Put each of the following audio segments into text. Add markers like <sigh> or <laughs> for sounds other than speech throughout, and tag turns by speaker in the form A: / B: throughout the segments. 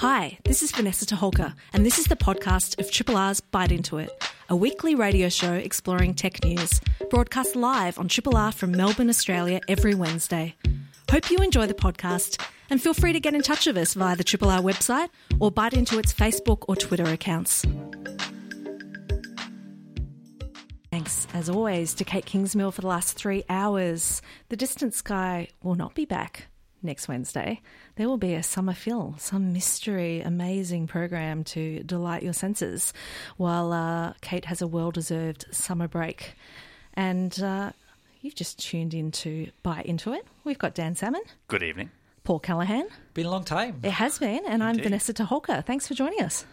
A: Hi, this is Vanessa Toholka, and this is the podcast of Triple R's Bite Into It, a weekly radio show exploring tech news, broadcast live on Triple R from Melbourne, Australia, every Wednesday. Hope you enjoy the podcast, and feel free to get in touch with us via the Triple R website or Bite Into It's Facebook or Twitter accounts. Thanks, as always, to Kate Kingsmill for the last three hours. The Distant Sky will not be back next Wednesday, there will be a summer fill, some mystery, amazing program to delight your senses while uh, Kate has a well deserved summer break. And uh, you've just tuned in to Bite Into It. We've got Dan Salmon.
B: Good evening.
A: Paul Callaghan.
C: Been a long time.
A: It has been, and I'm Vanessa Toholka. Thanks for joining us.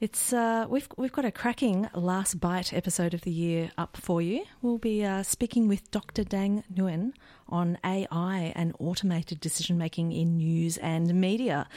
A: It's uh, we've we've got a cracking last bite episode of the year up for you. We'll be uh, speaking with Dr. Dang Nguyen on AI and automated decision making in news and media.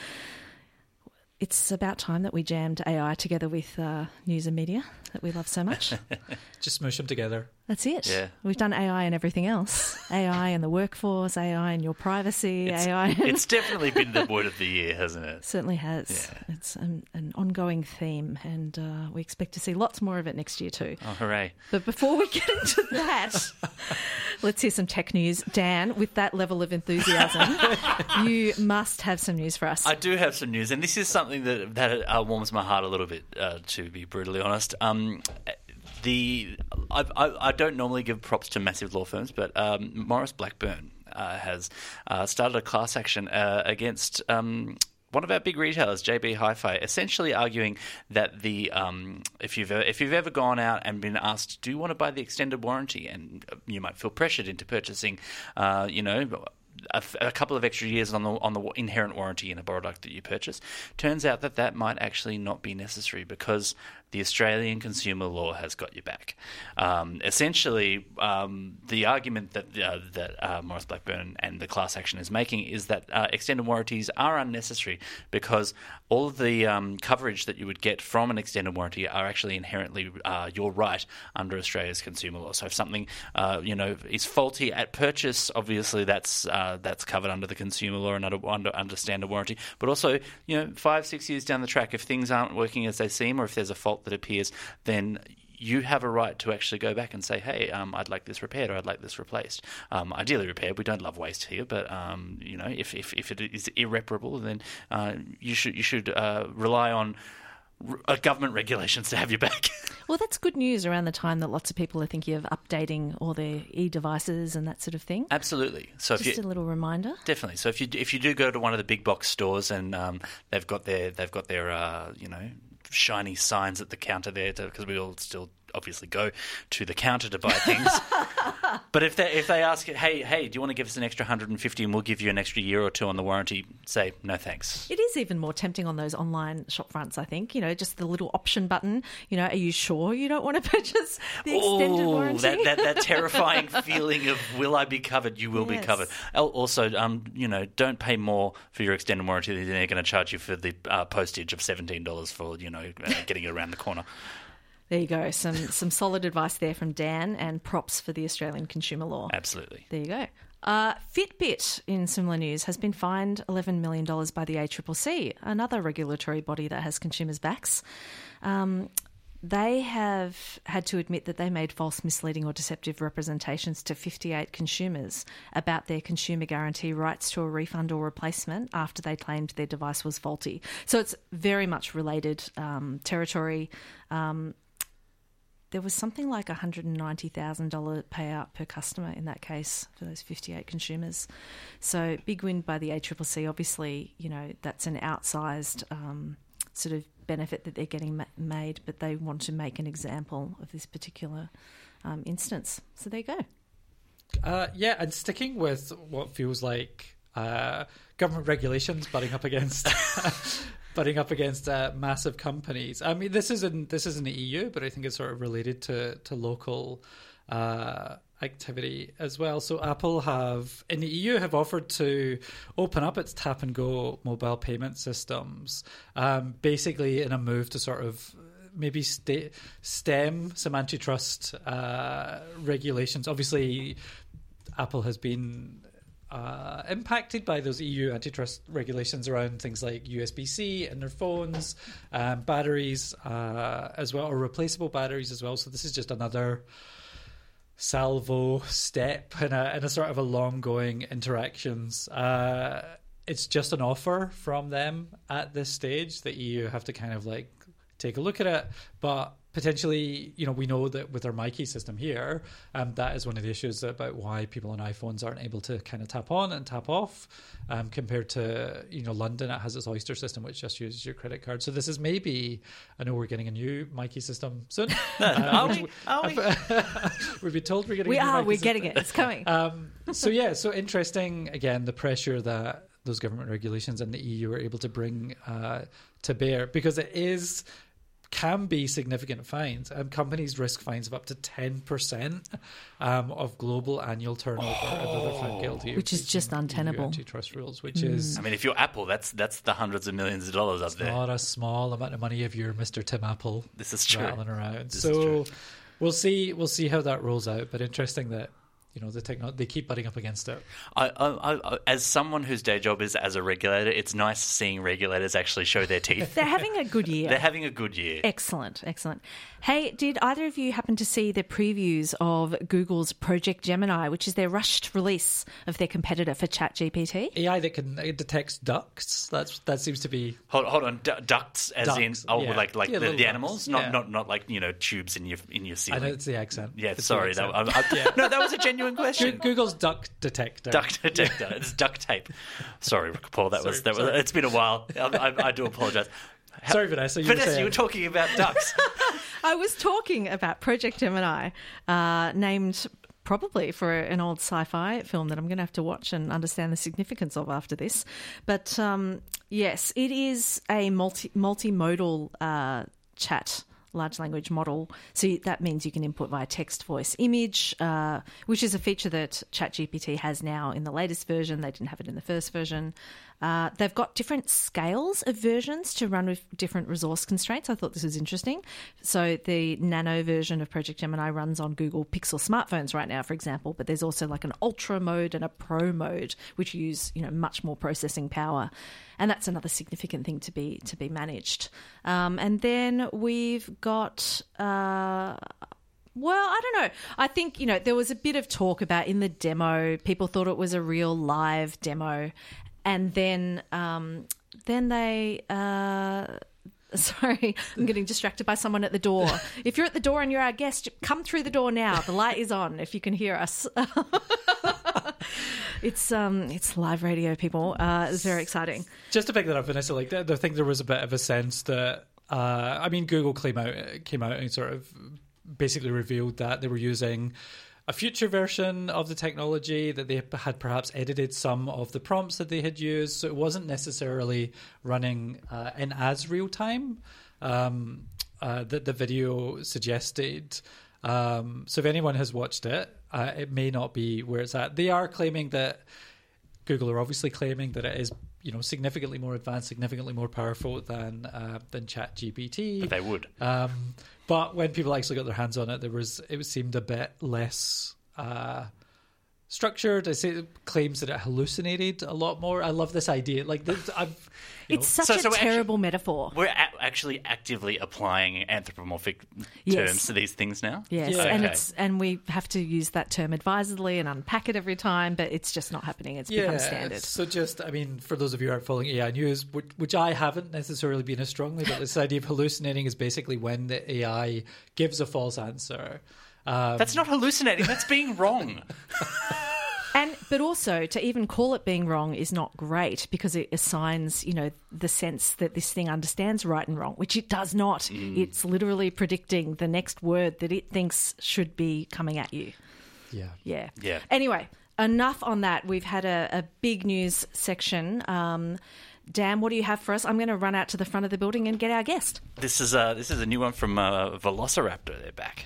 A: It's about time that we jammed AI together with uh, news and media that we love so much. <laughs>
C: Just smoosh them together.
A: That's it.
B: Yeah.
A: We've done AI and everything else. <laughs> AI and the workforce, AI and your privacy,
B: It's,
A: AI. <laughs>
B: it's definitely been the word of the year, hasn't it?
A: Certainly has.
B: Yeah.
A: It's an, an ongoing theme, and uh, we expect to see lots more of it next year too.
B: Oh, hooray.
A: But before we get into that, <laughs> let's hear some tech news. Dan, with that level of enthusiasm, you must have some news for us.
B: I do have some news, and this is something that that uh, warms my heart a little bit, uh, to be brutally honest. Um, the I, I, I don't normally give props to massive law firms, but um, Maurice Blackburn uh, has uh, started a class action uh, against. Um, one of our big retailers, JB Hi-Fi, essentially arguing that the um, if you've if you've ever gone out and been asked, do you want to buy the extended warranty, and you might feel pressured into purchasing, uh, you know, a, a couple of extra years on the on the inherent warranty in a product that you purchase. Turns out that that might actually not be necessary because the Australian consumer law has got you back. Um, essentially, um, the argument that uh, that uh, Maurice Blackburn and the class action is making is that uh, extended warranties are unnecessary because all of the um, coverage that you would get from an extended warranty are actually inherently uh, your right under Australia's consumer law. So if something uh, you know is faulty at purchase, obviously that's uh, that's covered under the consumer law and under, under standard warranty. But also, you know, five six years down the track, if things aren't working as they seem, or if there's a fault that appears, then you have a right to actually go back and say, "Hey, um, I'd like this repaired, or I'd like this replaced." Um, ideally repaired. We don't love waste here, but um, you know, if, if, if it is irreparable, then uh, you should you should uh, rely on uh, government regulations to have you back. <laughs>
A: well, that's good news around the time that lots of people are thinking of updating all their e-devices and that sort of thing.
B: Absolutely. So if
A: Just
B: you
A: a little reminder.
B: Definitely. So if you if you do go to one of the big box stores and um, they've got their they've got their uh, you know shiny signs at the counter there because we all still obviously go to the counter to buy things. <laughs> but if they if they ask, hey hey, do you want to give us an extra 150 and we'll give you an extra year or two on the warranty? Say no thanks.
A: It is even more tempting on those online shop fronts, I think. You know, just the little option button. You know, are you sure you don't want to <laughs> purchase the extended
B: Oh,
A: warranty?
B: that, that, that terrifying <laughs> feeling of will I be covered? You will
A: Yes.
B: be covered. Also, um, you know, don't pay more for your extended warranty than they're going to charge you for the uh, postage of seventeen dollars for you know uh, getting it around the corner.
A: There you go. Some <laughs> some solid advice there from Dan, and props for the Australian consumer law.
B: Absolutely.
A: There you go. Uh, Fitbit, in similar news, has been fined $11 million by the ACCC, another regulatory body that has consumers' backs. Um, they have had to admit that they made false, misleading, or deceptive representations to 58 consumers about their consumer guarantee rights to a refund or replacement after they claimed their device was faulty. So it's very much related um, territory. Um, there was something like a $190,000 payout per customer in that case for those 58 consumers. So big win by the ACCC. Obviously, you know, that's an outsized um, sort of benefit that they're getting ma- made, but they want to make an example of this particular um, instance. So there you go.
C: Uh, yeah, and sticking with what feels like uh, government regulations butting up against <laughs> <laughs> butting up against uh, massive companies. I mean, this isn't this isn't the EU, but I think it's sort of related to to local uh, activity as well. So Apple have in the EU have offered to open up its tap and go mobile payment systems, um, basically in a move to sort of maybe sta stem some antitrust uh, regulations. Obviously, Apple has been uh, impacted by those EU antitrust regulations around things like USB C in their phones, um, batteries uh, as well, or replaceable batteries as well. So this is just another salvo step in a, in a sort of a long going interactions. Uh, it's just an offer from them at this stage. The EU have to kind of like take a look at it, but potentially, you know, we know that with our Myki system here, um, that is one of the issues about why people on iPhones aren't able to kind of tap on and tap off um, compared to, you know, London. It has its Oyster system, which just uses your credit card. So this is maybe, I know we're getting a new Myki system soon. <laughs>
B: Are we? Are we? <laughs>
C: We've been told we're getting
A: We
C: a new
A: are. We're
C: system.
A: getting it. It's coming. <laughs>
C: Um, so yeah, so interesting. Again, the pressure that those government regulations and the EU are able to bring uh, to bear because it is can be significant fines. Um, companies risk fines of up to ten percent um, of global annual turnover if they're found guilty.
A: Which is just untenable.
C: Antitrust rules, which is
B: I mean, if you're Apple, that's that's the hundreds of millions of dollars up there.
C: not a small amount of money if you're Mr. Tim Apple
B: This is true.
C: rattling around.
B: This is
C: so
B: true.
C: we'll see. We'll see how that rolls out. But interesting that you know the techno- they keep butting up against it.
B: I, I, I, as someone whose day job is as a regulator, it's nice seeing regulators actually show their teeth.
A: They're having a good year. <laughs>
B: They're having a good year.
A: Excellent, excellent. Hey, did either of you happen to see the previews of Google's Project Gemini, which is their rushed release of their competitor for ChatGPT?
C: AI that can it detects ducks. That's that seems to be
B: Hold, hold on, du- ducts as in oh,
C: yeah.
B: like like
C: Yeah,
B: the, the animals, not
C: yeah.
B: not not like you know tubes in your in your ceiling.
C: I
B: ceiling.
C: know it's the accent.
B: yeah,
C: It's the
B: sorry, that,
C: accent.
B: I, I, <laughs> <laughs> no, that was a genuine
C: Go-
B: question.
C: Google's duck detector.
B: Duct detector. It's duct tape. Sorry, Paul. That was
C: Sorry,
B: that was.
C: sorry.
B: It's been a while. I, I, I do apologize. <laughs>
C: Sorry, Vanessa. You were
B: Vanessa,
C: saying-
B: you were talking about ducks. <laughs>
A: I was talking about Project Gemini, uh, named probably for an old sci-fi film that I'm going to have to watch and understand the significance of after this. But um, yes, it is a multi multimodal uh, chat large language model. So that means you can input via text, voice, image, uh, which is a feature that ChatGPT has now in the latest version. They didn't have it in the first version. Uh, they've got different scales of versions to run with different resource constraints. I thought this was interesting. So the nano version of Project Gemini runs on Google Pixel smartphones right now, for example. But there's also like an ultra mode and a pro mode, which use you know much more processing power, and that's another significant thing to be to be managed. Um, and then we've got. Uh, well, I don't know. I think, you know, there was a bit of talk about in the demo, people thought it was a real live demo. And then um, then they uh, <laughs> sorry, I'm getting distracted by someone at the door. <laughs> If you're at the door and you're our guest, come through the door now. The light is on if you can hear us. <laughs> it's um it's live radio people. Uh, it's very exciting.
C: Just to pick that up, Vanessa, like I think there was a bit of a sense that uh, I mean, Google came out came out and sort of basically revealed that they were using a future version of the technology that they had perhaps edited some of the prompts that they had used, so it wasn't necessarily running uh, in as real time um, uh, that the video suggested. Um, so if anyone has watched it, uh, it may not be where it's at. They are claiming that Google are obviously claiming that it is, you know, significantly more advanced, significantly more powerful than uh, than Chat GPT.
B: they would.
C: Um, but when people actually got their hands on it, there was it seemed a bit less uh, structured. I say it claims that it hallucinated a lot more. I love this idea. Like this, I've,
A: It's
C: know,
A: such
B: So- so
A: a
B: actually-
A: terrible metaphor.
B: We're a- actually actively applying anthropomorphic
A: Yes.
B: terms to these things now.
A: Yes,
C: Yeah.
A: and it's and we have to use that term advisedly and unpack it every time, but it's just not happening. It's become standard.
C: So just, I mean, for those of you who aren't following AI news, which, which I haven't necessarily been as strongly, but this <laughs> idea of hallucinating is basically when the AI gives a false answer. Um,
B: That's not hallucinating. That's being wrong. <laughs>
A: And but also to even call it being wrong is not great because it assigns, you know, the sense that this thing understands right and wrong, which it does not.
B: Mm.
A: It's literally predicting the next word that it thinks should be coming at you.
C: yeah.
A: Yeah.
B: Yeah.
A: Anyway, enough on that. We've had a, a big news section. Um, Dan, what do you have for us? I'm going to run out to the front of the building and get our guest.
B: This is a this is a new one from uh, Velociraptor. They're back.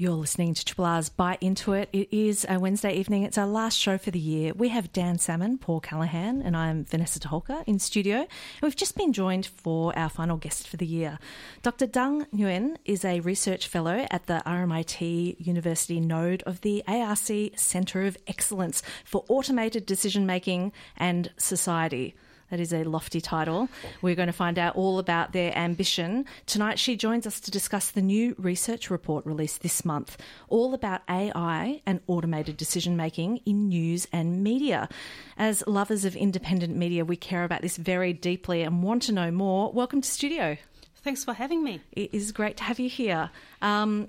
A: You're listening to Triple R's Bite Into It. It is a Wednesday evening. It's our last show for the year. We have Dan Salmon, Paul Callaghan, and I'm Vanessa Toholka in studio. And we've just been joined for our final guest for the year. Dr. Dang Nguyen is a research fellow at the RMIT University node of the ARC Centre of Excellence for Automated Decision Making and Society. That is a lofty title. We're going to find out all about their ambition. Tonight, she joins us to discuss the new research report released this month, all about AI and automated decision making in news and media. As lovers of independent media, we care about this very deeply and want to know more. Welcome to studio.
D: Thanks for having me.
A: It is great to have you here. Um,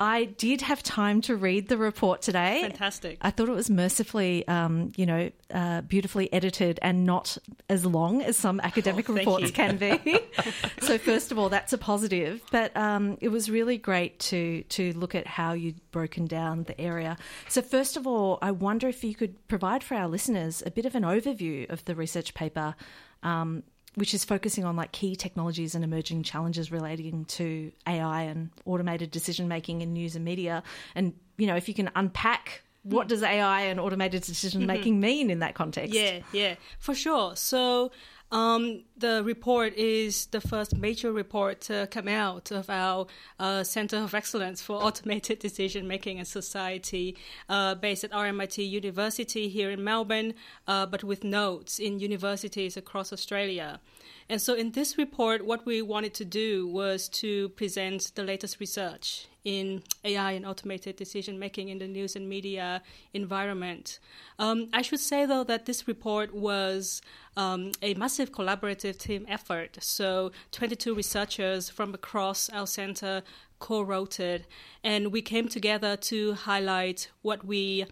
A: I did have time to read the report today.
D: Fantastic.
A: I thought it was mercifully, um, you know, uh, beautifully edited and not as long as some academic
D: Oh,
A: reports
D: you.
A: can be. <laughs> so, first of all, that's a positive. But um, it was really great to to look at how you'd broken down the area. So, first of all, I wonder if you could provide for our listeners a bit of an overview of the research paper. Um, which is focusing on like key technologies and emerging challenges relating to AI and automated decision making in news and media. And you know, if you can unpack what hmm. does AI and automated decision <laughs> making mean in that context?
D: Yeah, yeah, for sure. So um, the report is the first major report to come out of our uh, Center of Excellence for <laughs> Automated Decision Making and Society, uh, based at RMIT University here in Melbourne, uh, but with nodes in universities across Australia. And so, in this report, what we wanted to do was to present the latest research in AI and automated decision making in the news and media environment. Um, I should say, though, that this report was um, a massive collaborative team effort. So, 22 researchers from across our center co wrote it, and we came together to highlight what we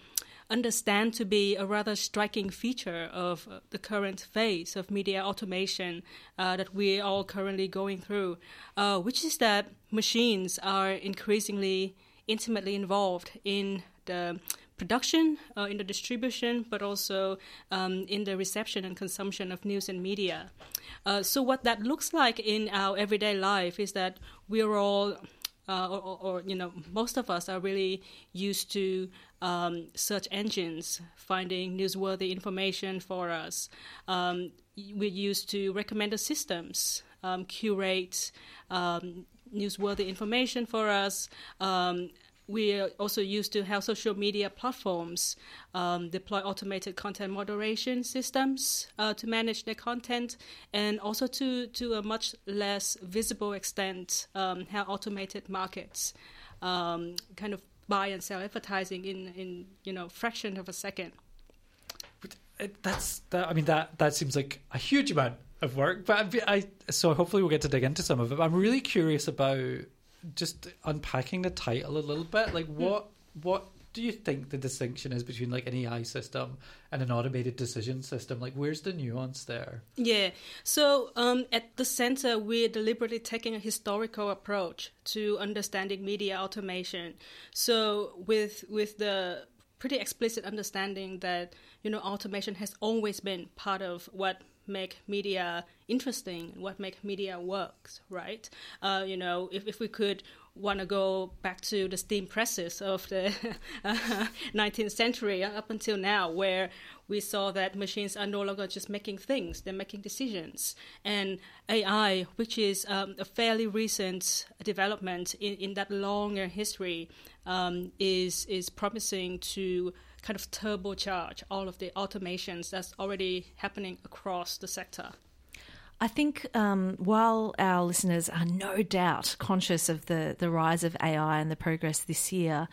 D: understand to be a rather striking feature of uh, the current phase of media automation uh, that we are all currently going through, uh, which is that machines are increasingly intimately involved in the production, uh, in the distribution, but also um, in the reception and consumption of news and media. Uh, so, what that looks like in our everyday life is that we're all uh, or, or, you know, most of us are really used to um, search engines finding newsworthy information for us. Um, we're used to recommender systems um, curate um, newsworthy information for us. Um, we're also used to how social media platforms um, deploy automated content moderation systems uh, to manage their content, and also to, to a much less visible extent, um, how automated markets um, kind of buy and sell advertising in, in you know fraction of a second.
C: That's that. I mean, that that seems like a huge amount of work. But I, I so hopefully we'll get to dig into some of it. I'm really curious about just unpacking the title a little bit. Like, what what do you think the distinction is between like an AI system and an automated decision system? Like, where's the nuance there?
D: Yeah. So um, at the center, we're deliberately taking a historical approach to understanding media automation. So with with the pretty explicit understanding that you know automation has always been part of what make media interesting what make media works right? Uh, you know if, if we could want to go back to the steam presses of the <laughs> uh, 19th century up until now where we saw that machines are no longer just making things they're making decisions. And ai which is um, a fairly recent development in, in that longer history um, is is promising to kind of turbocharge all of the automations that's already happening across the sector.
A: I think um, while our listeners are no doubt conscious of the, the rise of AI and the progress this year,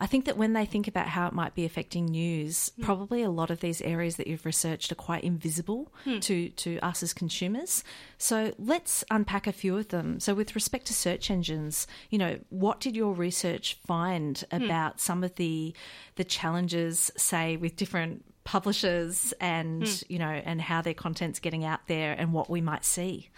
A: I think that when they think about how it might be affecting news, hmm. probably a lot of these areas that you've researched are quite invisible hmm. to, to us as consumers. So let's unpack a few of them. So, with respect to search engines, you know, what did your research find hmm. about some of the the challenges, say, with different publishers and you know and how their content's getting out there and what we might see?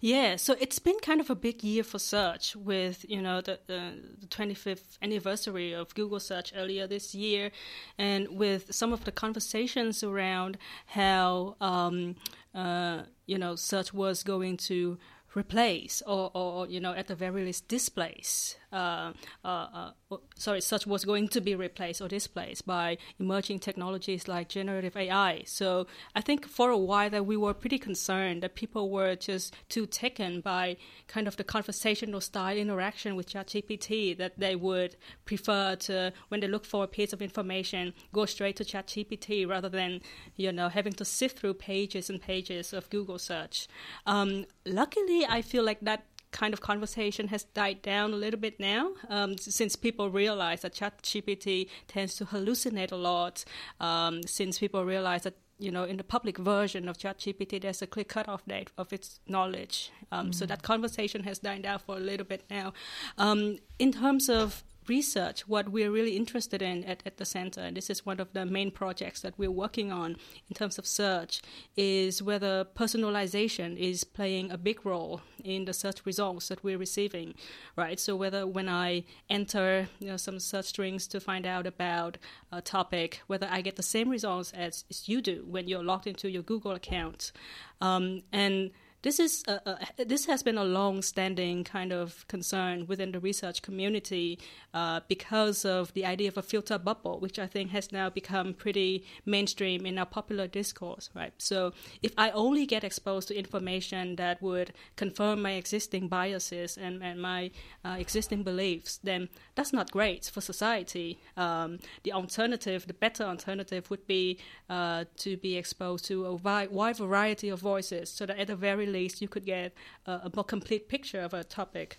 D: Yeah, so it's been kind of a big year for search with, you know, the, the, the 25th anniversary of Google search earlier this year, and with some of the conversations around how, um, uh, you know, search was going to replace or, or, you know, at the very least displace uh, uh, uh, sorry, such was going to be replaced or displaced by emerging technologies like generative AI. So I think for a while that we were pretty concerned that people were just too taken by kind of the conversational style interaction with ChatGPT that they would prefer to, when they look for a piece of information, go straight to ChatGPT rather than, you know, having to sift through pages and pages of Google search. Um, luckily, I feel like that kind of conversation has died down a little bit now um, since people realize that ChatGPT tends to hallucinate a lot. Um, since people realize that you know in the public version of ChatGPT there's a clear cutoff date of its knowledge. Um, mm-hmm. So that conversation has died down for a little bit now. Um, in terms of research, what we're really interested in at, at the center, and this is one of the main projects that we're working on in terms of search, is whether personalization is playing a big role in the search results that we're receiving, right? So whether when I enter you know, some search strings to find out about a topic, whether I get the same results as, as you do when you're logged into your Google account, um, and this is a, a, this has been a long-standing kind of concern within the research community uh, because of the idea of a filter bubble, which I think has now become pretty mainstream in our popular discourse. Right. So if I only get exposed to information that would confirm my existing biases and, and my uh, existing beliefs, then that's not great for society. Um, the alternative, the better alternative, would be uh, to be exposed to a wide variety of voices, so that at the very least you could get a, a more complete picture of a topic.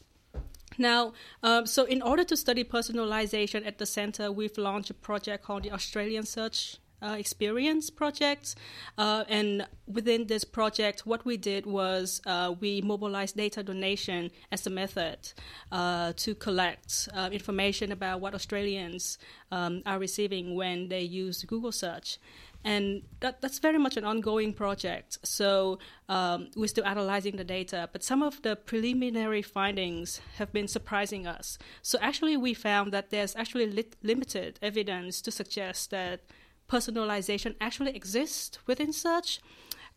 D: Now, um, so in order to study personalization at the center, we've launched a project called the Australian Search uh, experience project. Uh, and within this project, what we did was uh, we mobilized data donation as a method uh, to collect uh, information about what Australians um, are receiving when they use Google search and that, that's very much an ongoing project. So um, we're still analyzing the data, but some of the preliminary findings have been surprising us. So actually, we found that there's actually li- limited evidence to suggest that personalization actually exists within search.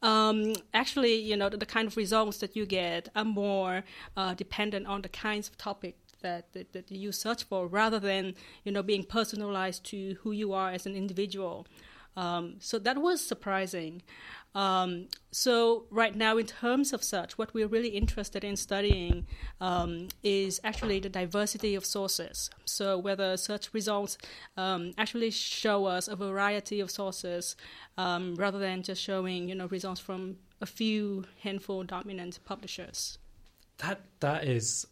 D: Um, actually, you know, the, the, kind of results that you get are more uh, dependent on the kinds of topic that, that, that you search for rather than, you know, being personalized to who you are as an individual. Um, so that was surprising. Um, so right now, in terms of search, what we're really interested in studying um, is actually the diversity of sources. So whether search results um, actually show us a variety of sources um, rather than just showing you know results from a few handful dominant publishers.
C: That that is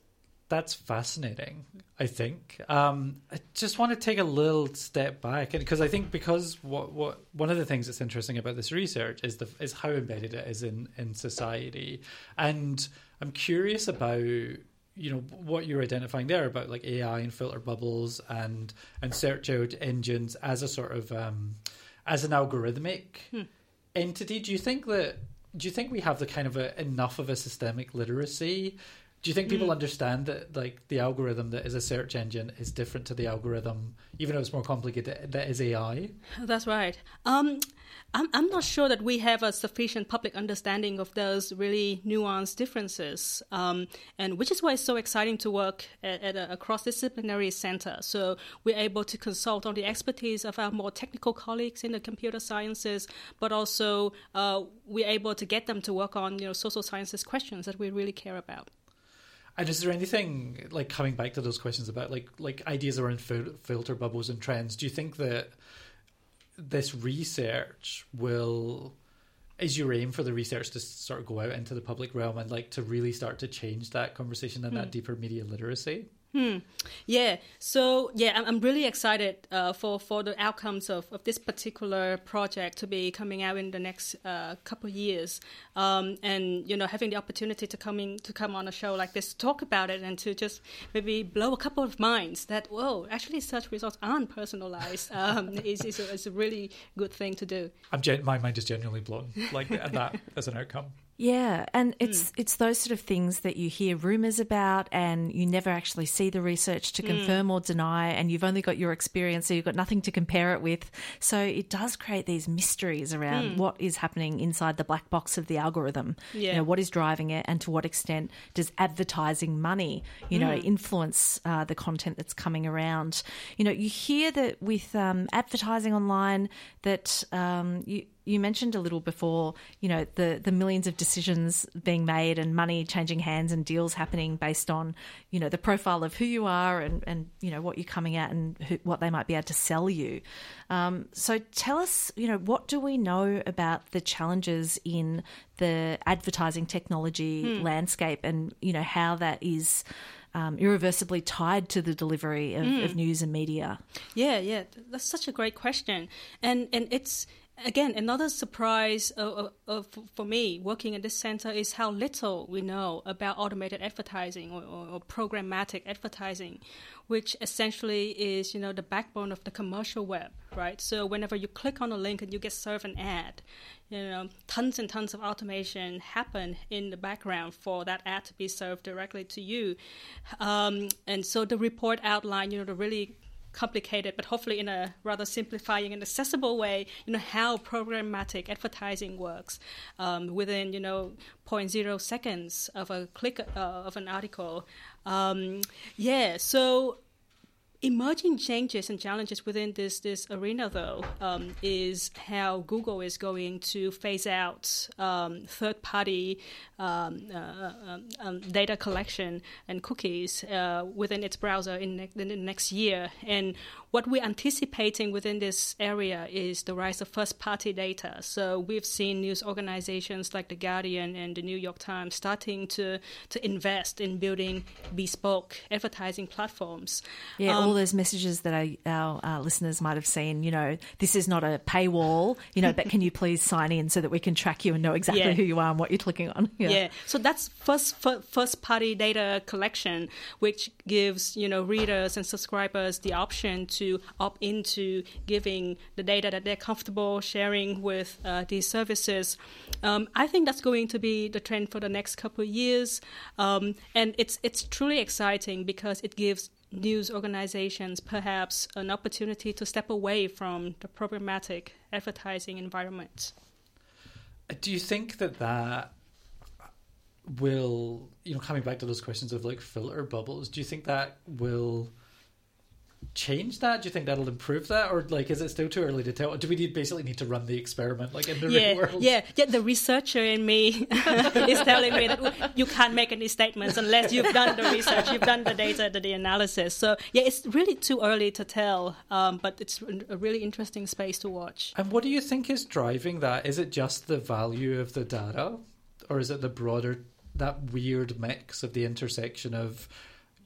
C: that's fascinating. I think. Um, I just want to take a little step back, because I think because what what one of the things that's interesting about this research is the is how embedded it is in in society, and I'm curious about you know what you're identifying there about like AI and filter bubbles and and search out engines as a sort of um, as an algorithmic hmm. entity. Do you think that do you think we have the kind of a, enough of a systemic literacy do you think people mm. understand that like the algorithm that is a search engine is different to the algorithm, even though it's more complicated, that is AI?
D: That's right. Um, I'm, I'm not sure that we have a sufficient public understanding of those really nuanced differences, um, and which is why it's so exciting to work at, at a, a cross-disciplinary center. So we're able to consult on the expertise of our more technical colleagues in the computer sciences, but also uh, we're able to get them to work on you know social sciences questions that we really care about.
C: And is there anything like coming back to those questions about like like ideas around fil- filter bubbles and trends? Do you think that this research will is your aim for the research to sort of go out into the public realm and like to really start to change that conversation and mm. that hmm. deeper media literacy?
D: Hmm. Yeah. So yeah, I'm, really excited uh, for for the outcomes of, of this particular project to be coming out in the next uh, couple of years, um, and you know having the opportunity to coming to come on a show like this, to talk about it, and to just maybe blow a couple of minds that whoa, actually search results aren't personalized. <laughs> Um, is is a, is a really good thing to do.
C: I'm gen- my mind is genuinely blown like that as an outcome.
A: Yeah, and it's it's those sort of things that you hear rumors about, and you never actually see the research to confirm or deny, and you've only got your experience, so you've got nothing to compare it with. So it does create these mysteries around what is happening inside the black box of the algorithm. You
D: Yeah.
A: know, what is driving it, and to what extent does advertising money, you know, influence uh, the content that's coming around? You know, you hear that with um, advertising online that um, you you mentioned a little before, you know, the, the millions of decisions being made and money changing hands and deals happening based on, you know, the profile of who you are and, and you know, what you're coming at and who, what they might be able to sell you. Um, so tell us, you know, what do we know about the challenges in the advertising technology landscape and, you know, how that is um, irreversibly tied to the delivery of, of news and media?
D: Yeah, yeah, that's such a great question, and and it's again another surprise uh, uh, for me working at this center is how little we know about automated advertising or, or, or programmatic advertising, which essentially is you know the backbone of the commercial web, right? So whenever you click on a link and you get served an ad, you know tons and tons of automation happen in the background for that ad to be served directly to you, um, and so the report outline you know the really complicated, but hopefully in a rather simplifying and accessible way, you know, how programmatic advertising works um, within, you know, 0.0 seconds of a click uh, of an article. Um, yeah, so emerging changes and challenges within this this arena though um, is how Google is going to phase out um, third party um, uh, um, um, data collection and cookies uh, within its browser in, ne- in the next year. And what we're anticipating within this area is the rise of first party data. So we've seen news organizations like the Guardian and the New York Times starting to to invest in building bespoke advertising platforms.
A: Yeah,
D: Um,
A: all those messages that our, our uh, listeners might have seen. You know, this is not a paywall. You know, but can you please sign in so that we can track you and know exactly
D: Yeah.
A: who you are and what you're clicking on? <laughs>
D: Yeah. So that's first fir- first party data collection, which gives you know readers and subscribers the option to opt into giving the data that they're comfortable sharing with uh, these services. Um, I think that's going to be the trend for the next couple of years, um, and it's it's truly exciting because it gives news organizations perhaps an opportunity to step away from the problematic advertising environment.
C: Uh, do you think that that will, you know, coming back to those questions of like filter bubbles, do you think that will change that? Do you think that'll improve that, or like is it still too early to tell? Do we need basically need to run the experiment like in the
D: yeah,
C: real world?
D: Yeah, yeah. The researcher in me <laughs> is telling me that you can't make any statements unless you've done the research, you've done the data, the, the analysis. So yeah, it's really too early to tell, um, but it's a really interesting space to watch.
C: And what do you think is driving that? Is it just the value of the data, or is it the broader that weird mix of the intersection of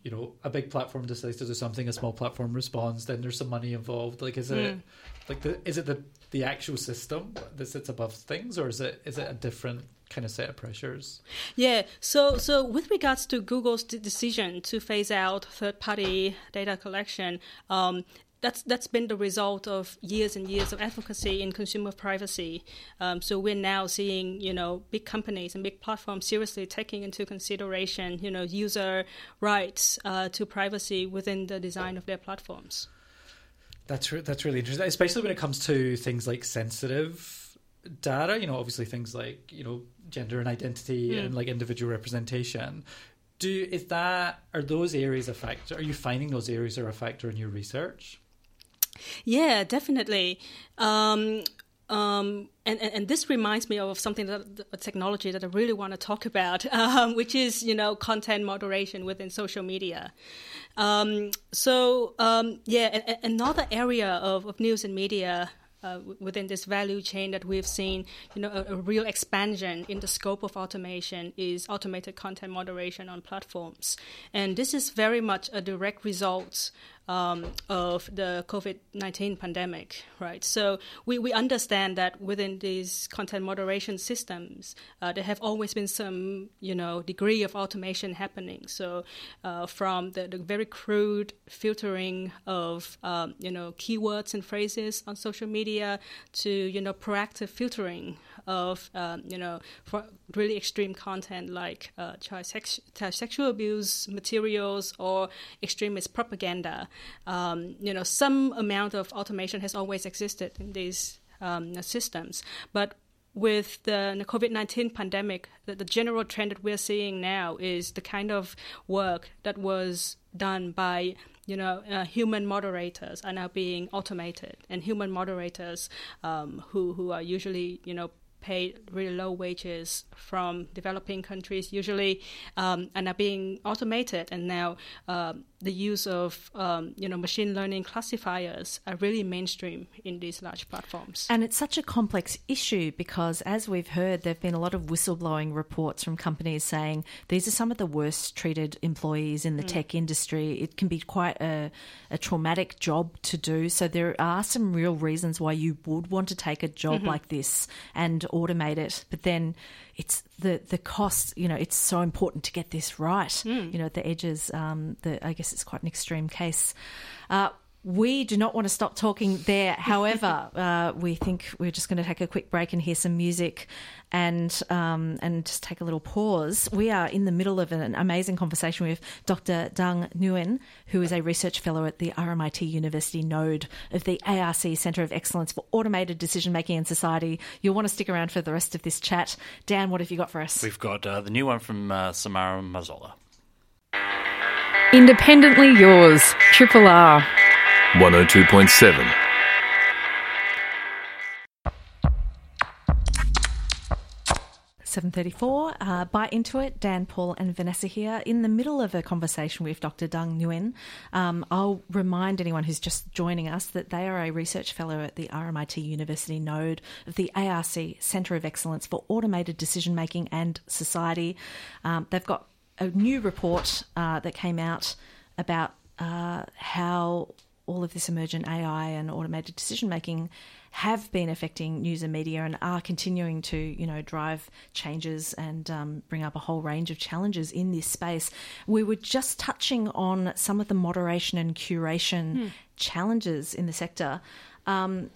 C: you know a big platform decides to do something, a small platform responds, then there's some money involved. Like is it like the is it the the actual system that sits above things, or is it is it a different kind of set of pressures?
D: Yeah. So so with regards to Google's d- decision to phase out third-party data collection. Um, that's, that's been the result of years and years of advocacy in consumer privacy. Um, so we're now seeing, you know, big companies and big platforms seriously taking into consideration, you know, user rights uh, to privacy within the design of their platforms.
C: That's re- that's really interesting, especially when it comes to things like sensitive data. You know, obviously things like you know gender and identity and like individual representation. Do is that are those areas a factor? Are you finding those areas are a factor in your research?
D: Yeah, definitely. Um, um, and, and, and this reminds me of something that a technology that I really want to talk about, <laughs> um, which is you know content moderation within social media. Um, so um, yeah, a, a- another area of, of news and media uh, within this value chain that we've seen, you know, a, a real expansion in the scope of automation is automated content moderation on platforms, and this is very much a direct result um, of the COVID 19 pandemic, right? So we, we understand that within these content moderation systems, uh, there have always been some, you know, degree of automation happening. So uh, from the, the very crude filtering of, um, you know, keywords and phrases on social media to, you know, proactive filtering of um, you know for really extreme content like uh, child, sex- child sexual abuse materials or extremist propaganda. Um, you know, some amount of automation has always existed in these um, systems, but with the, the COVID 19 pandemic, the, the, general trend that we're seeing now is the kind of work that was done by you know, uh, human moderators are now being automated, and human moderators um, who who are usually you know paid really low wages from developing countries usually um, and are being automated. And now um, the use of um, you know machine learning classifiers are really mainstream in these large platforms.
A: And it's such a complex issue because, as we've heard, there've been a lot of whistleblowing reports from companies saying these are some of the worst treated employees in the mm. tech industry. It can be quite a, a, traumatic job to do. So there are some real reasons why you would want to take a job mm-hmm. like this and automate it, but then it's the the cost. You know, it's so important to get this right. Mm. You know, at the edges. Um, the I guess it's quite an extreme case. Uh, we do not want to stop talking there. <laughs> However, uh, we think we're just going to take a quick break and hear some music, and um, and just take a little pause. We are in the middle of an amazing conversation with Dr. Dang Nguyen, who is a research fellow at the RMIT University node of the ARC Centre of Excellence for Automated Decision Making in Society. You'll want to stick around for the rest of this chat. Dan, what have you got for us?
B: We've got uh, the new one from uh, Samara Mazzola.
E: Independently yours, Triple R.
F: 102.7.
A: Seven thirty-four. Uh, Bite Into It, Dan, Paul, and Vanessa here. In the middle of a conversation with Dr. Dang Nguyen, um, I'll remind anyone who's just joining us that they are a research fellow at the RMIT University node of the ARC Centre of Excellence for Automated Decision Making and Society. Um, they've got a new report uh, that came out about uh, how all of this emergent AI and automated decision making have been affecting news and media and are continuing to, you know, drive changes and um, bring up a whole range of challenges in this space. We were just touching on some of the moderation and curation hmm. challenges in the sector. Um,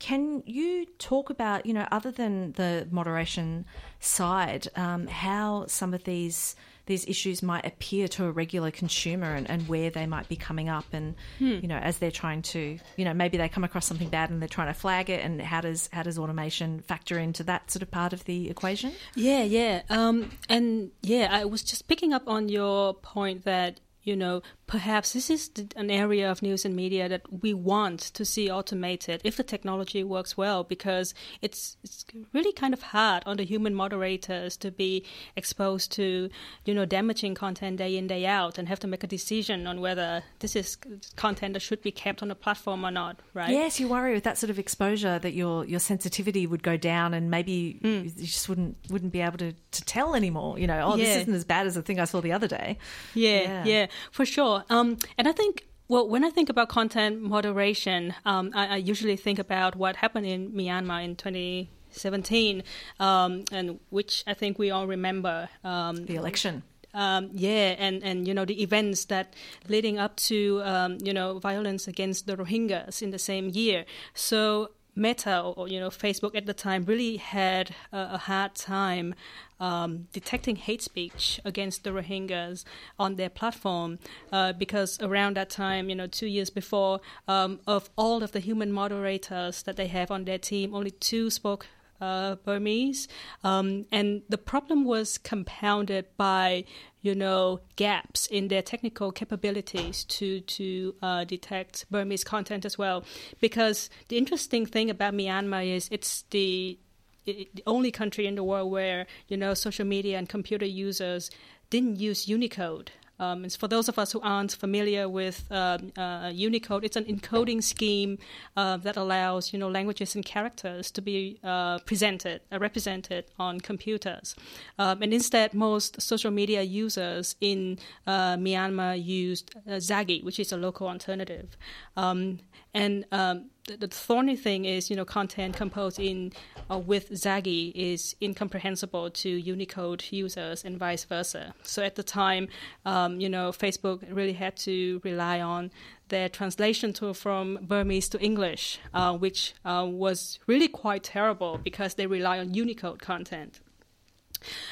A: can you talk about, you know, other than the moderation side, um, how some of these these issues might appear to a regular consumer and, and where they might be coming up and hmm. you know as they're trying to you know maybe they come across something bad and they're trying to flag it and how does how does automation factor into that sort of part of the equation
D: yeah yeah um, and yeah i was just picking up on your point that you know perhaps this is an area of news and media that we want to see automated if the technology works well, because it's it's really kind of hard on the human moderators to be exposed to you know damaging content day in day out and have to make a decision on whether this is content that should be kept on the platform or not, right?
A: Yes, you worry with that sort of exposure that your your sensitivity would go down and maybe mm. you just wouldn't wouldn't be able to, to tell anymore. You know, oh, yeah. this isn't as bad as the thing I saw the other day.
D: Yeah, yeah, yeah for sure. Um, and I think well, when I think about content moderation, um, I, I, usually think about what happened in Myanmar in 2017, um, and which I think we all remember. Um,
A: the election.
D: Um, yeah, and, and you know the events that leading up to um, you know violence against the Rohingyas in the same year. So Meta or, you know Facebook at the time really had a, a hard time um, detecting hate speech against the Rohingyas on their platform uh, because around that time, you know, two years before, um, of all of the human moderators that they have on their team, only two spoke uh, Burmese, um, and the problem was compounded by you know gaps in their technical capabilities to to uh, detect Burmese content as well. Because the interesting thing about Myanmar is it's the the only country in the world where you know social media and computer users didn't use Unicode. Um, for those of us who aren't familiar with uh, uh, Unicode, it's an encoding scheme uh, that allows you know languages and characters to be uh, presented, uh, represented on computers. Um, and instead, most social media users in uh, Myanmar used Zawgyi, which is a local alternative. Um, and um, the, the thorny thing is, you know, content composed in uh, with Zawgyi is incomprehensible to Unicode users and vice versa. So at the time, um, you know, Facebook really had to rely on their translation tool from Burmese to English, uh, which uh, was really quite terrible because they rely on Unicode content.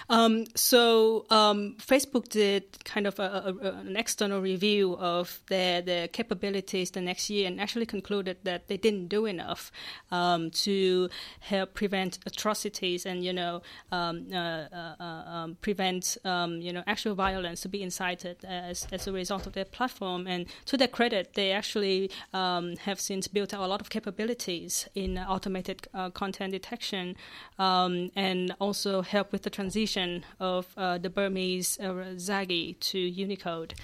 D: Um, so um, Facebook did kind of a, a, an external review of their their capabilities the next year, and actually concluded that they didn't do enough um, to help prevent atrocities and you know um, uh, uh, uh, um, prevent um, you know actual violence to be incited as as a result of their platform. And to their credit, they actually have since built out a lot of capabilities in automated uh, content detection and also help with the transition of uh, the Burmese uh, Zawgyi to Unicode.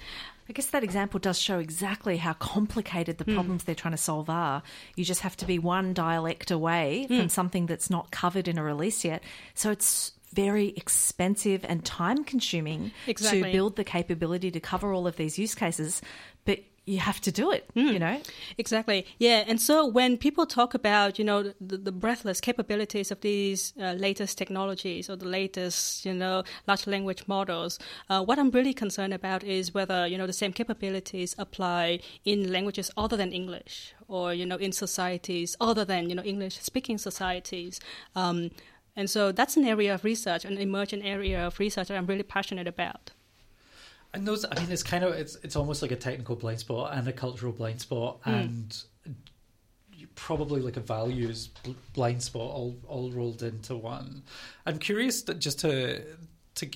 A: I guess that example does show exactly how complicated the problems they're trying to solve are. You just have to be one dialect away from something that's not covered in a release yet. So it's very expensive and time consuming
D: Exactly.
A: to build the capability to cover all of these use cases, but you have to do it, you know?
D: Exactly. Yeah. And so when people talk about, you know, the, the breathless capabilities of these uh, latest technologies or the latest, you know, large language models, uh, what I'm really concerned about is whether, you know, the same capabilities apply in languages other than English or, you know, in societies other than, you know, English speaking societies. Um, and so that's an area of research, an emerging area of research that I'm really passionate about.
C: And those, I mean, it's kind of it's it's almost like a technical blind spot and a cultural blind spot, hmm. and probably like a values blind spot all all rolled into one. I'm curious that just to to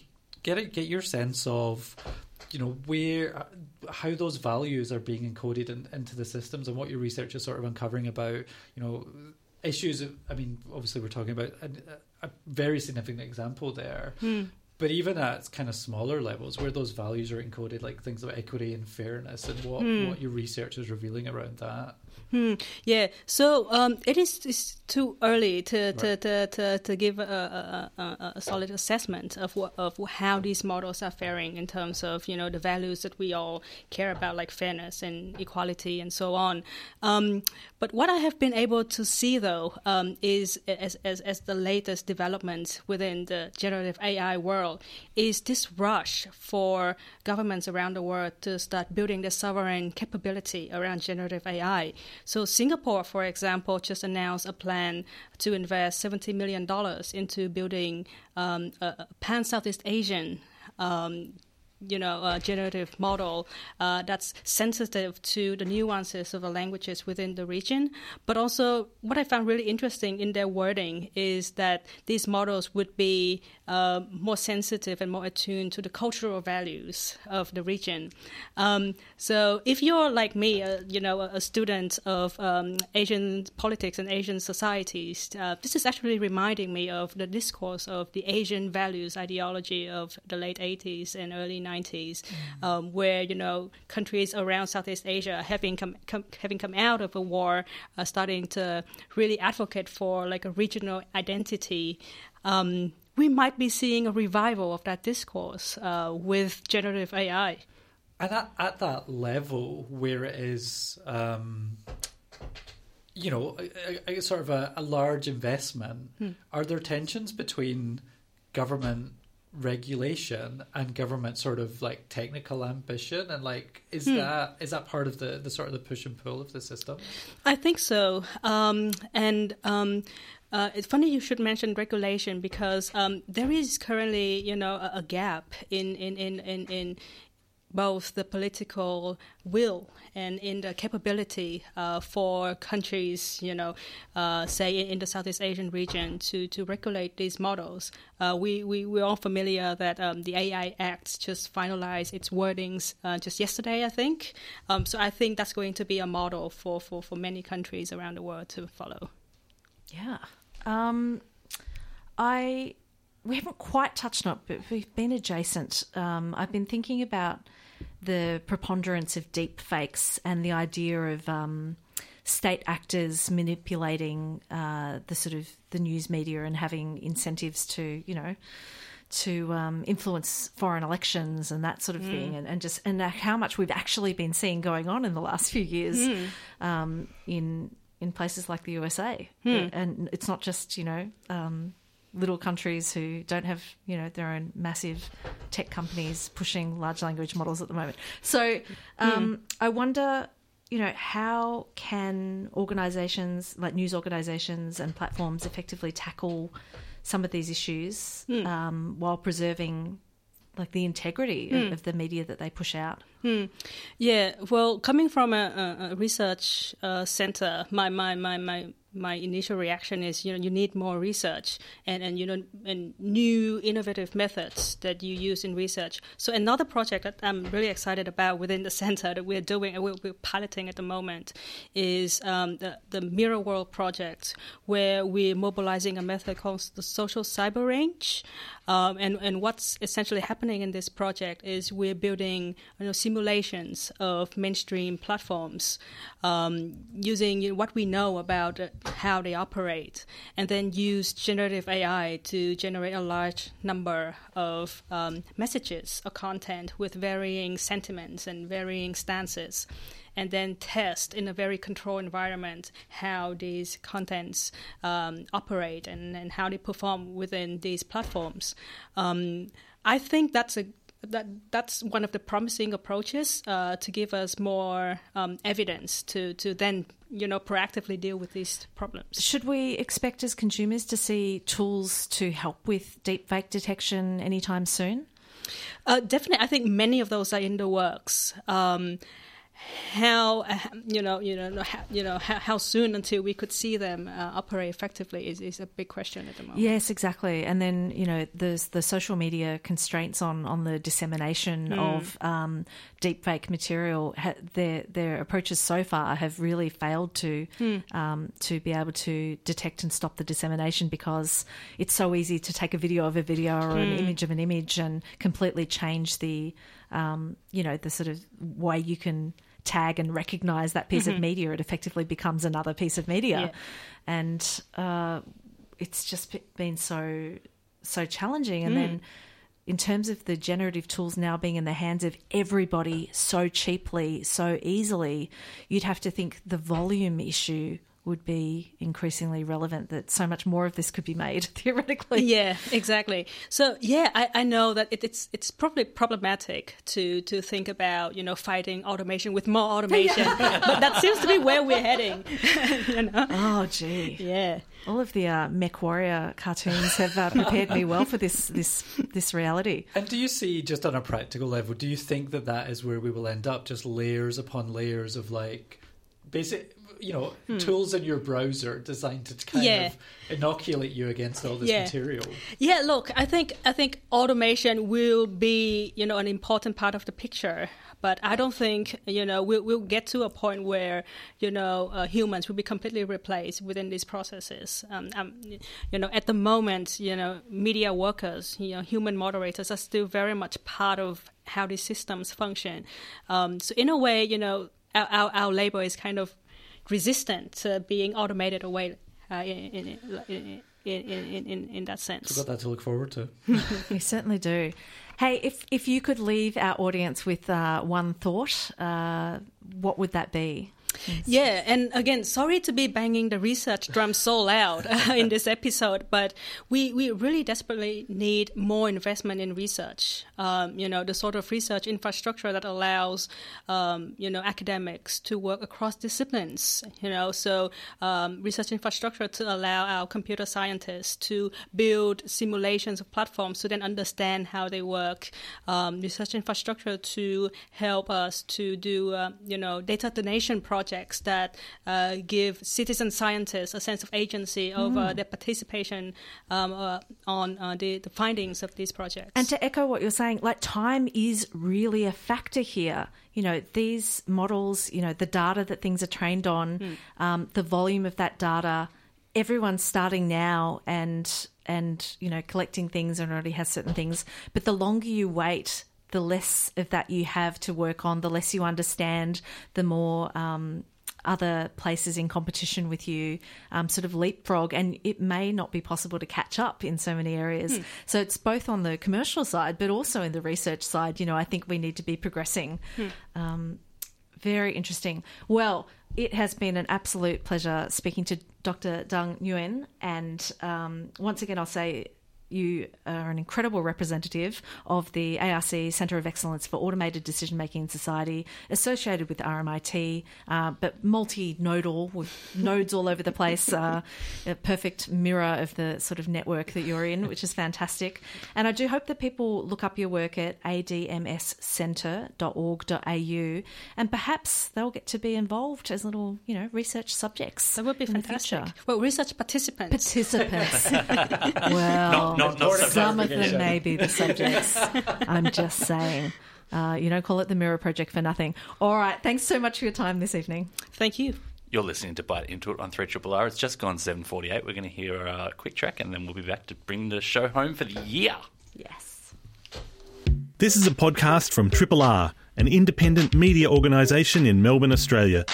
C: get it get your sense of you know where uh, how those values are being encoded in, into the systems and what your research is sort of uncovering about you know issues of, i mean obviously we're talking about a, a very significant example there hmm. But even at kind of smaller levels where those values are encoded like things like equity and fairness and what, hmm. what your research is revealing around that
D: Hmm. Yeah. So um, it is too early to to, to, to, to give a, a, a, a solid assessment of what, of how these models are faring in terms of you know the values that we all care about, like fairness and equality and so on. Um, but what I have been able to see though um, is as, as as the latest development within the generative AI world is this rush for governments around the world to start building their sovereign capability around generative AI. So Singapore, for example, just announced a plan to invest $70 million into building um, a pan Southeast Asian um, you know, generative model uh, that's sensitive to the nuances of the languages within the region. But also, what I found really interesting in their wording is that these models would be uh, more sensitive and more attuned to the cultural values of the region. Um, so, if you're like me, uh, you know, a student of um, Asian politics and Asian societies, uh, this is actually reminding me of the discourse of the Asian values ideology of the late 80s and early 90s, um, where you know countries around Southeast Asia having come, having come out of a war, uh, starting to really advocate for like a regional identity. Um, we might be seeing a revival of that discourse uh, with generative AI.
C: And at, at that level where it is, um, you know, a, a, sort of a, a large investment, are there tensions between government regulation and government sort of like technical ambition and like is that is that part of the the sort of the push and pull of the system
D: I think so. Um, and um, uh, it's funny you should mention regulation because um, there is currently, you know, a, a gap in in, in, in, in both the political will and in the capability uh, for countries, you know, uh, say in, the Southeast Asian region to, to regulate these models. Uh, we, we, we're all familiar that um, the AI Act just finalized its wordings uh, just yesterday, I think. Um, so I think that's going to be a model for, for, for many countries around the world to follow.
A: Yeah. Um, I we haven't quite touched on it, but we've been adjacent. Um, I've been thinking about the preponderance of deep fakes and the idea of um, state actors manipulating uh, the sort of the news media and having incentives to, you know, to um, influence foreign elections and that sort of thing, and, and just and how much we've actually been seeing going on in the last few years um, in in places like the USA,
D: Hmm.
A: and it's not just you know um, little countries who don't have you know their own massive tech companies pushing large language models at the moment. So um, I wonder. You know, how can organizations like news organizations and platforms effectively tackle some of these issues um, while preserving like the integrity of, of the media that they push out?
D: Yeah, well, coming from a, a, a research uh, center, my, my, my, my, my initial reaction is, you know, you need more research and, and you know, and new innovative methods that you use in research. So another project that I'm really excited about within the <laughs> center that we're doing and we're, piloting at the moment is um, the, the Mirror World project, where we're mobilizing a method called the social cyber range. Um, and, and what's essentially happening in this project is we're building you know, simulations of mainstream platforms um, using you know, what we know about uh, how they operate, and then use generative AI to generate a large number of um, messages or content with varying sentiments and varying stances and then test in a very controlled environment how these contents um, operate and, and how they perform within these platforms. Um, I think that's a that that's one of the promising approaches uh, to give us more um, evidence to to then you know proactively deal with these problems.
A: Should we expect as consumers to see tools to help with deepfake detection anytime soon?
D: Uh, definitely, I think many of those are in the works. Um, how you know you know how, you know how, how soon until we could see them uh, operate effectively is, is a big question at the moment.
A: Yes, exactly. And then you know, there's the social media constraints on on the dissemination of um, deepfake material. Ha- their their approaches so far have really failed to um, to be able to detect and stop the dissemination because it's so easy to take a video of a video or an image of an image and completely change the um, you know the sort of way you can tag and recognize that piece of media. It effectively becomes another piece of media,
D: Yeah.
A: and uh, it's just been so so challenging. And then, in terms of the generative tools now being in the hands of everybody so cheaply, so easily, you'd have to think the volume issue would be increasingly relevant. That so much more of this could be made <laughs> theoretically.
D: Yeah, exactly. So yeah, I, I know that it, it's it's probably problematic to to think about you know fighting automation with more automation, <laughs> <laughs> but that seems to be where we're heading. you know?
A: Oh, gee.
D: Yeah.
A: All of the uh, Mech Warrior cartoons have uh, prepared me well for this this this reality.
C: And do you see, just on a practical level, do you think that that is where we will end up? Just layers upon layers of like basic, you know, tools in your browser designed to kind
D: Hmm. Yeah.
C: of inoculate you against all this
D: Yeah.
C: material.
D: Yeah, look, I think I think automation will be you know an important part of the picture, but I don't think you know we'll, we'll get to a point where you know uh, humans will be completely replaced within these processes. Um, um, you know, at the moment, you know, media workers, you know, human moderators are still very much part of how these systems function. Um, so in a way, you know, our, our, our labor is kind of resistant to being automated away uh, in, in, in, in, in, in, in that sense.
C: We've got that to look forward to. <laughs>
A: We certainly do. Hey, if if you could leave our audience with uh, one thought, uh, what would that be?
D: Yeah, and again, sorry to be banging the research drum so loud <laughs> in this episode, but we, we really desperately need more investment in research. Um, you know, the sort of research infrastructure that allows, um, you know, academics to work across disciplines. You know, so um, research infrastructure to allow our computer scientists to build simulations of platforms to then understand how they work. Um, research infrastructure to help us to do, uh, you know, data donation projects that uh, give citizen scientists a sense of agency over their participation um, uh, on uh, the, the findings of these projects.
A: And to echo what you're saying, like time is really a factor here. You know, these models, you know, the data that things are trained on, um, the volume of that data, everyone's starting now and and you know collecting things and already has certain things. But the longer you wait, the less of that you have to work on, the less you understand, the more um, other places in competition with you um, sort of leapfrog, and it may not be possible to catch up in so many areas. So it's both on the commercial side, but also in the research side. You know, I think we need to be progressing. Um, very interesting. Well, it has been an absolute pleasure speaking to Dr. Dang Nguyen. And um, once again, I'll say you are an incredible representative of the ARC Centre of Excellence for Automated Decision Making in Society, associated with RMIT, uh, but multi-nodal with <laughs> nodes all over the place. Uh, a perfect mirror of the sort of network that you're in, which is fantastic. And I do hope that people look up your work at admscentre.org.au, and perhaps they'll get to be involved as little, you know, research subjects.
D: That would be fantastic. Well, research participants.
A: Participants. <laughs> well,
B: Not, not, not
A: some of them may be the subjects. I'm just saying. Uh, you don't call it the Mirror Project for nothing. All right. Thanks so much for your time this evening.
D: Thank you.
B: You're listening to Bite Into It on 3 R. It's just gone 7.48. We're going to hear a quick track and then we'll be back to bring the show home for the year.
A: Yes.
G: This is a podcast from Triple R, an independent media organisation in Melbourne, Australia.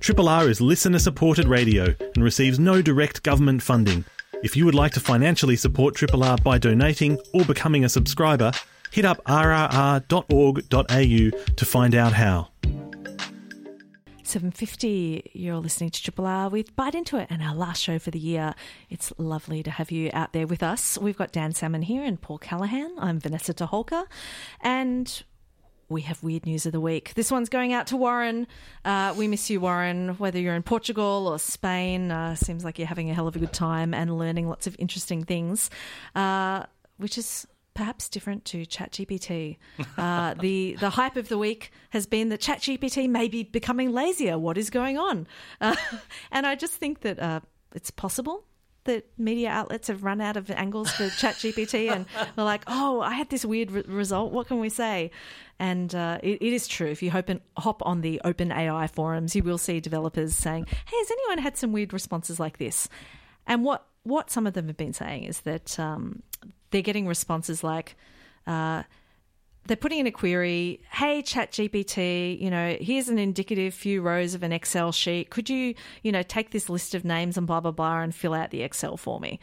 G: Triple R is listener supported radio and receives no direct government funding. If you would like to financially support Triple R by donating or becoming a subscriber, hit up rrr.org.au to find out how.
A: 7.50, you're listening to Triple R with Bite Into It and our last show for the year. It's lovely to have you out there with us. We've got Dan Salmon here and Paul Callaghan. I'm Vanessa Toholka. And we have weird news of the week. This one's going out to Warren. Uh, we miss you, Warren. Whether you're in Portugal or Spain, uh, seems like you're having a hell of a good time and learning lots of interesting things, uh, which is perhaps different to ChatGPT. <laughs> Uh, the the hype of the week has been that ChatGPT may be becoming lazier. What is going on? Uh, <laughs> and I just think that uh, it's possible that media outlets have run out of angles for <laughs> ChatGPT and they're like, oh, I had this weird re- result. What can we say? And uh, it, it is true. If you hop, in, hop on the OpenAI forums, you will see developers saying, hey, has anyone had some weird responses like this? And what, what some of them have been saying is that um, they're getting responses like, uh, they're putting in a query, hey ChatGPT, you know, here's an indicative few rows of an Excel sheet. Could you, you know, take this list of names and blah blah blah and fill out the Excel for me?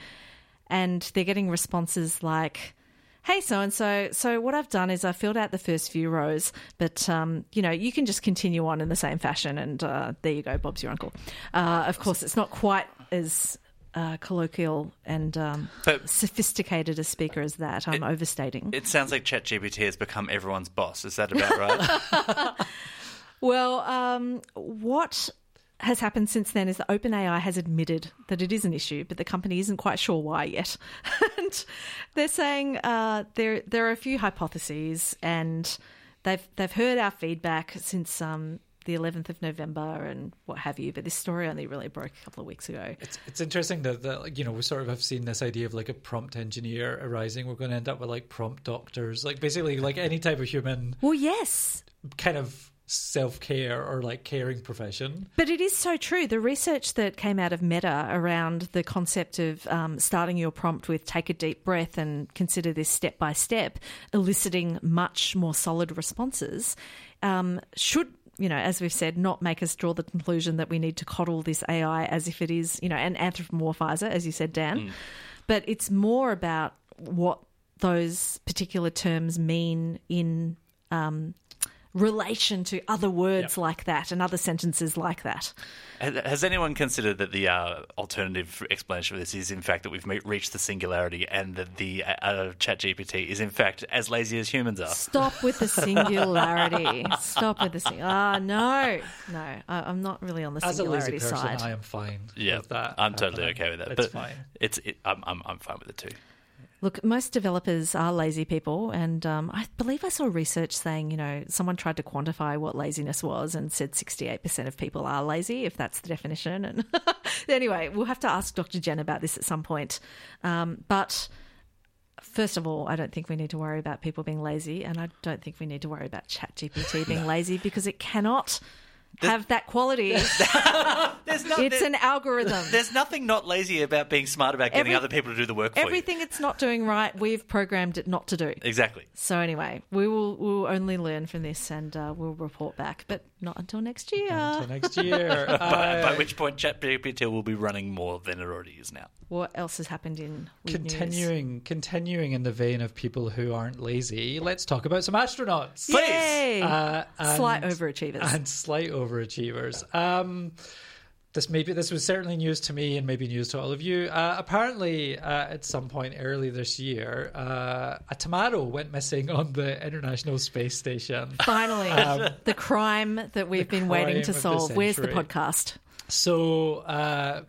A: And they're getting responses like, hey so and so, so what I've done is I filled out the first few rows, but um, you know, you can just continue on in the same fashion and uh, there you go, Bob's your uncle. Uh, of course, it's not quite as uh, colloquial and um,
B: But-
A: sophisticated a speaker as that. I'm overstating.
B: It sounds like ChatGPT has become everyone's boss. Is that about right? <laughs>
A: Well, um, what has happened since then is that OpenAI has admitted that it is an issue, but the company isn't quite sure why yet. <laughs> and they're saying uh, there there are a few hypotheses, and they've they've heard our feedback since um, the 11th of November and what have you. But this story only really broke a couple of weeks ago.
C: It's it's interesting that, that like, you know we sort of have seen this idea of like a prompt engineer arising. We're going to end up with like prompt doctors, like basically like any type of human
A: Well, yes,
C: kind of self care or like caring profession.
A: But it is so true. The research that came out of Meta around the concept of um, starting your prompt with take a deep breath and consider this step by step, eliciting much more solid responses, um, should. You know, as we've said, not make us draw the conclusion that we need to coddle this AI as if it is, you know, and anthropomorphize it, as you said, Dan. But it's more about what those particular terms mean in um, relation to other words like that and other sentences like that.
B: Has- Has anyone considered that the uh, alternative explanation for this is, in fact, that we've reached the singularity and that the uh, uh, ChatGPT is, in fact, as lazy as humans are?
A: Stop with the <laughs> singularity. Stop with the sing. Ah, no, no, I, I'm not really on the
C: As a lazy
A: singularity
C: person,
A: side.
C: I am fine
B: Yeah,
C: with that.
B: I'm totally okay with that.
C: It's
B: but
C: fine.
B: It's it, I'm, I'm I'm fine with it too.
A: Look, most developers are lazy people, and um, I believe I saw research saying, you know, someone tried to quantify what laziness was and said 68% of people are lazy, if that's the definition. And <laughs> anyway, we'll have to ask Dr. Jen about this at some point. Um, but first of all, I don't think we need to worry about people being lazy, and I don't think we need to worry about ChatGPT being lazy because it cannot have that quality. <laughs>
B: There's no,
A: it's an algorithm.
B: There's nothing not lazy about being smart about getting
A: Every-
B: other people to do the work for you.
A: Everything it's not doing right, we've programmed it not to do.
B: Exactly.
A: So anyway, we will we'll only learn from this, and uh, we'll report back, but not until next year.
C: Until next <laughs> year. <laughs>
B: By, by
C: Uh,
B: which point, ChatGPT will be running more than it already is now.
A: What else has happened in weird news?
C: Continuing, continuing in the vein of people who aren't lazy, let's talk about some astronauts.
A: Yay!
C: Uh, and-
A: Slight overachievers.
C: and slight overachievers. Um, this maybe this was certainly news to me and maybe news to all of you. Uh, apparently, uh, at some point early this year, uh, a tomato went missing <laughs> on the International Space Station.
A: Finally, the crime that we've been waiting to
C: of the
A: solve. Where's the podcast?
C: So, uh,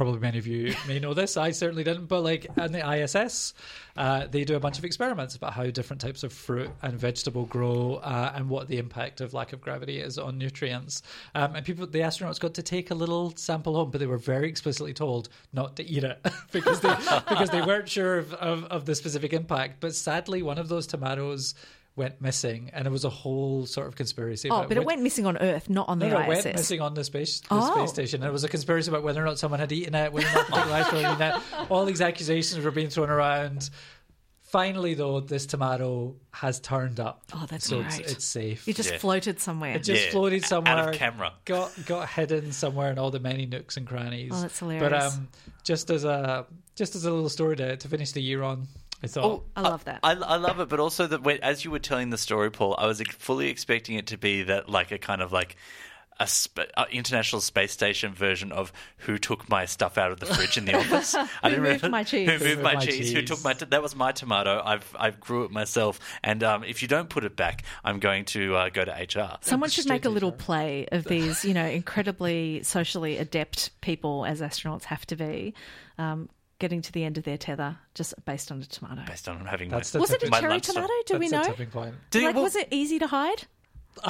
C: probably many of you may know this. I certainly didn't, but like on the ISS, uh, they do a bunch of experiments about how different types of fruit and vegetable grow uh, and what the impact of lack of gravity is on nutrients. Um, and people, the astronauts got to take a little sample home, but they were very explicitly told not to eat it <laughs> because they because they weren't sure of, of, of the specific impact. But sadly, one of those tomatoes. Went missing, and it was a whole sort of conspiracy.
A: Oh,
C: about
A: but it
C: which-
A: went missing on Earth, not on
C: no,
A: the
C: no, it
A: ISS.
C: went missing on the space the
A: Oh.
C: space station. And it was a conspiracy about whether or not someone had eaten it, whether or not the particular astronaut had eaten it. All these accusations were being thrown around. Finally, though, this tomato has turned up.
A: Oh, that's
C: so
A: great.
C: It's, it's safe.
A: It just
B: Yeah.
A: floated somewhere.
C: It just
B: Yeah,
C: floated
B: out
C: somewhere.
B: of camera.
C: Got got hidden somewhere in all the many nooks and crannies.
A: Oh, that's
C: But
A: hilarious.
C: um, just as a just as a little story to, to finish the year on, I thought.
B: Oh,
A: I love that.
B: I, I love it, but also that when, as you were telling the story, Paul, I was fully expecting it to be that like a kind of like a, sp- a international space station version of who took my stuff out of the fridge in the <laughs> office. I didn't
A: moved
B: realize-
A: my cheese?
B: Who moved my,
C: my
B: cheese? Who took my? T- that was my tomato. I've I grew it myself, and um, if you don't put it back, I'm going to uh, go to HR.
A: Someone should make a little play of these, you know, incredibly socially adept people, as astronauts have to be, um, getting to the end of their tether just based on a tomato.
B: Based on having
C: That's
B: my,
C: the
A: Was it a
B: my
A: cherry
B: lunch
A: tomato?
B: stuff.
A: Do we know?
C: the tipping point.
B: Did,
A: Like,
B: well,
A: was it easy to hide? <laughs>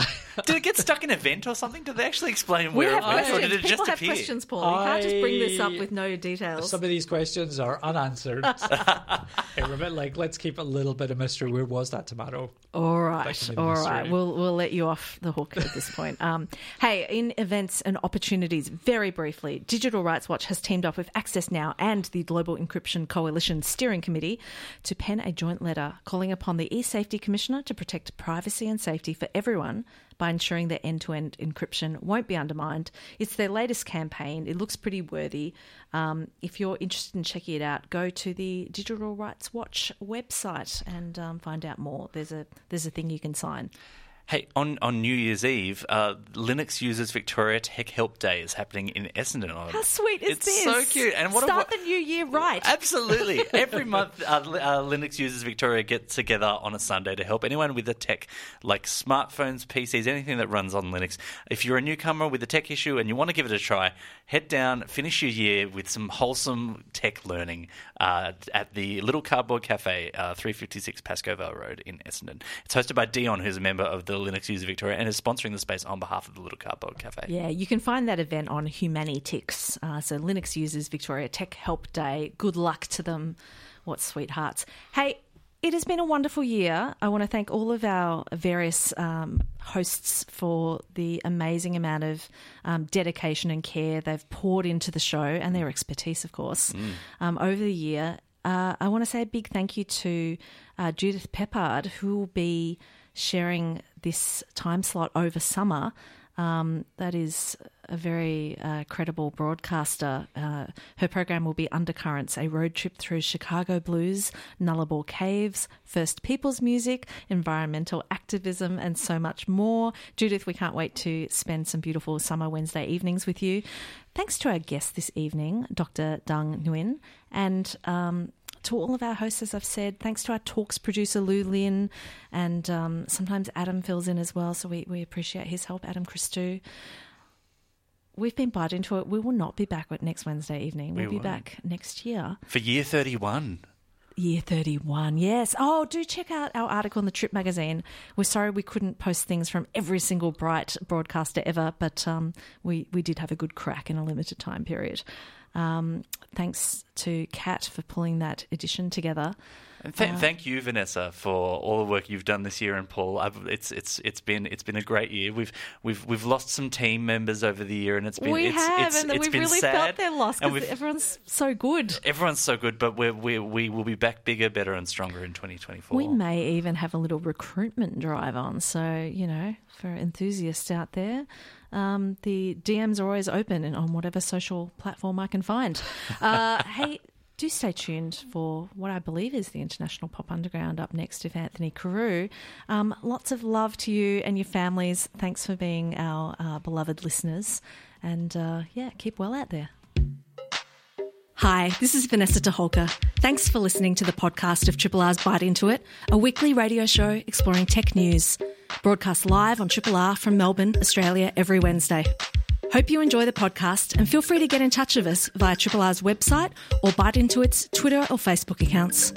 B: did it get stuck in a vent or something? Did they actually explain
A: We
B: where
A: have
B: it went, or
A: questions.
B: did it
A: People
B: just
A: have
B: appear?
A: questions, Paul. You can't just bring this up
C: I-
A: with no details.
C: Some of these questions are unanswered. <laughs> Hey, we're a bit like, let's keep a little bit of mystery. Where was that tomato?
A: All right,
C: can be the
A: all right. We'll we'll let you off the hook at this point. <laughs> Um, hey, in events and opportunities, very briefly, Digital Rights Watch has teamed up with Access Now and the Global Encryption Coalition Steering Committee to pen a joint letter calling upon the e-safety commissioner to protect privacy and safety for everyone by ensuring that end-to-end encryption won't be undermined. It's their latest campaign. It looks pretty worthy. Um, if you're interested in checking it out, go to the Digital Rights Watch website and um, find out more. There's a there's a thing you can sign.
B: Hey, on, on New Year's Eve, uh, Linux Users Victoria Tech Help Day is happening in Essendon.
A: How sweet is
B: it's
A: this?
B: so cute. And what
A: Start
B: a,
A: the new year right.
B: Absolutely. <laughs> Every month, uh, uh, Linux Users Victoria get together on a Sunday to help anyone with a tech, like smartphones, PCs, anything that runs on Linux. If you're a newcomer with a tech issue and you want to give it a try, head down, finish your year with some wholesome tech learning uh, at the Little Cardboard Cafe, uh, 356 Pascoe Vale Road in Essendon. It's hosted by Dion, who's a member of the Linux User Victoria and is sponsoring the space on behalf of the Little Cardboard Cafe.
A: Yeah, you can find that event on Humanitix. Uh, so Linux Users Victoria Tech Help Day. Good luck to them. What sweethearts. Hey, it has been a wonderful year. I want to thank all of our various um, hosts for the amazing amount of um, dedication and care they've poured into the show and their expertise, of course, um, over the year. Uh, I want to say a big thank you to uh, Judith Peppard, who will be sharing this time slot over summer. Um, that is a very uh, credible broadcaster. Uh, her program will be Undercurrents, a road trip through Chicago blues, Nullarbor Caves, First Peoples music, environmental activism, and so much more. Judith, we can't wait to spend some beautiful summer Wednesday evenings with you. Thanks to our guest this evening, Dr. Dang Nguyen, and um, to all of our hosts, as I've said, thanks to our talks producer Lou Lin, and um, sometimes Adam fills in as well, so we, we appreciate his help, Adam Christou. We've been bought into it. We will not be back next Wednesday evening. We'll
B: We
A: be
B: won't.
A: back next year.
B: For year 31.
A: Year 31, yes. Oh, do check out our article in the Trip magazine. We're sorry we couldn't post things from every single bright broadcaster ever, but um, we, we did have a good crack in a limited time period. Um, thanks to Kat for pulling that edition together.
B: And th- thank you, Vanessa, for all the work you've done this year, and Paul. I've, it's it's it's been it's been a great year. We've we've we've lost some team members over the year, and it's been
A: we
B: it's,
A: have,
B: it's,
A: and
B: it's
A: we've really
B: sad,
A: felt their loss because everyone's so good.
B: Everyone's so good, but we're, we we will be back bigger, better, and stronger in 2024.
A: We may even have a little recruitment drive on. So, you know, for enthusiasts out there, um, the DMs are always open and on whatever social platform I can find. <laughs> Uh, hey, do stay tuned for what I believe is the International Pop Underground up next with Anthony Carew. Um, lots of love to you and your families. Thanks for being our uh, beloved listeners. And uh, yeah, keep well out there. Hi, this is Vanessa Toholka. Thanks for listening to the podcast of Triple R's Bite Into It, a weekly radio show exploring tech news. Broadcast live on Triple R from Melbourne, Australia, every Wednesday. Hope you enjoy the podcast and feel free to get in touch with us via Triple R's website or Bite Into It's Twitter or Facebook accounts.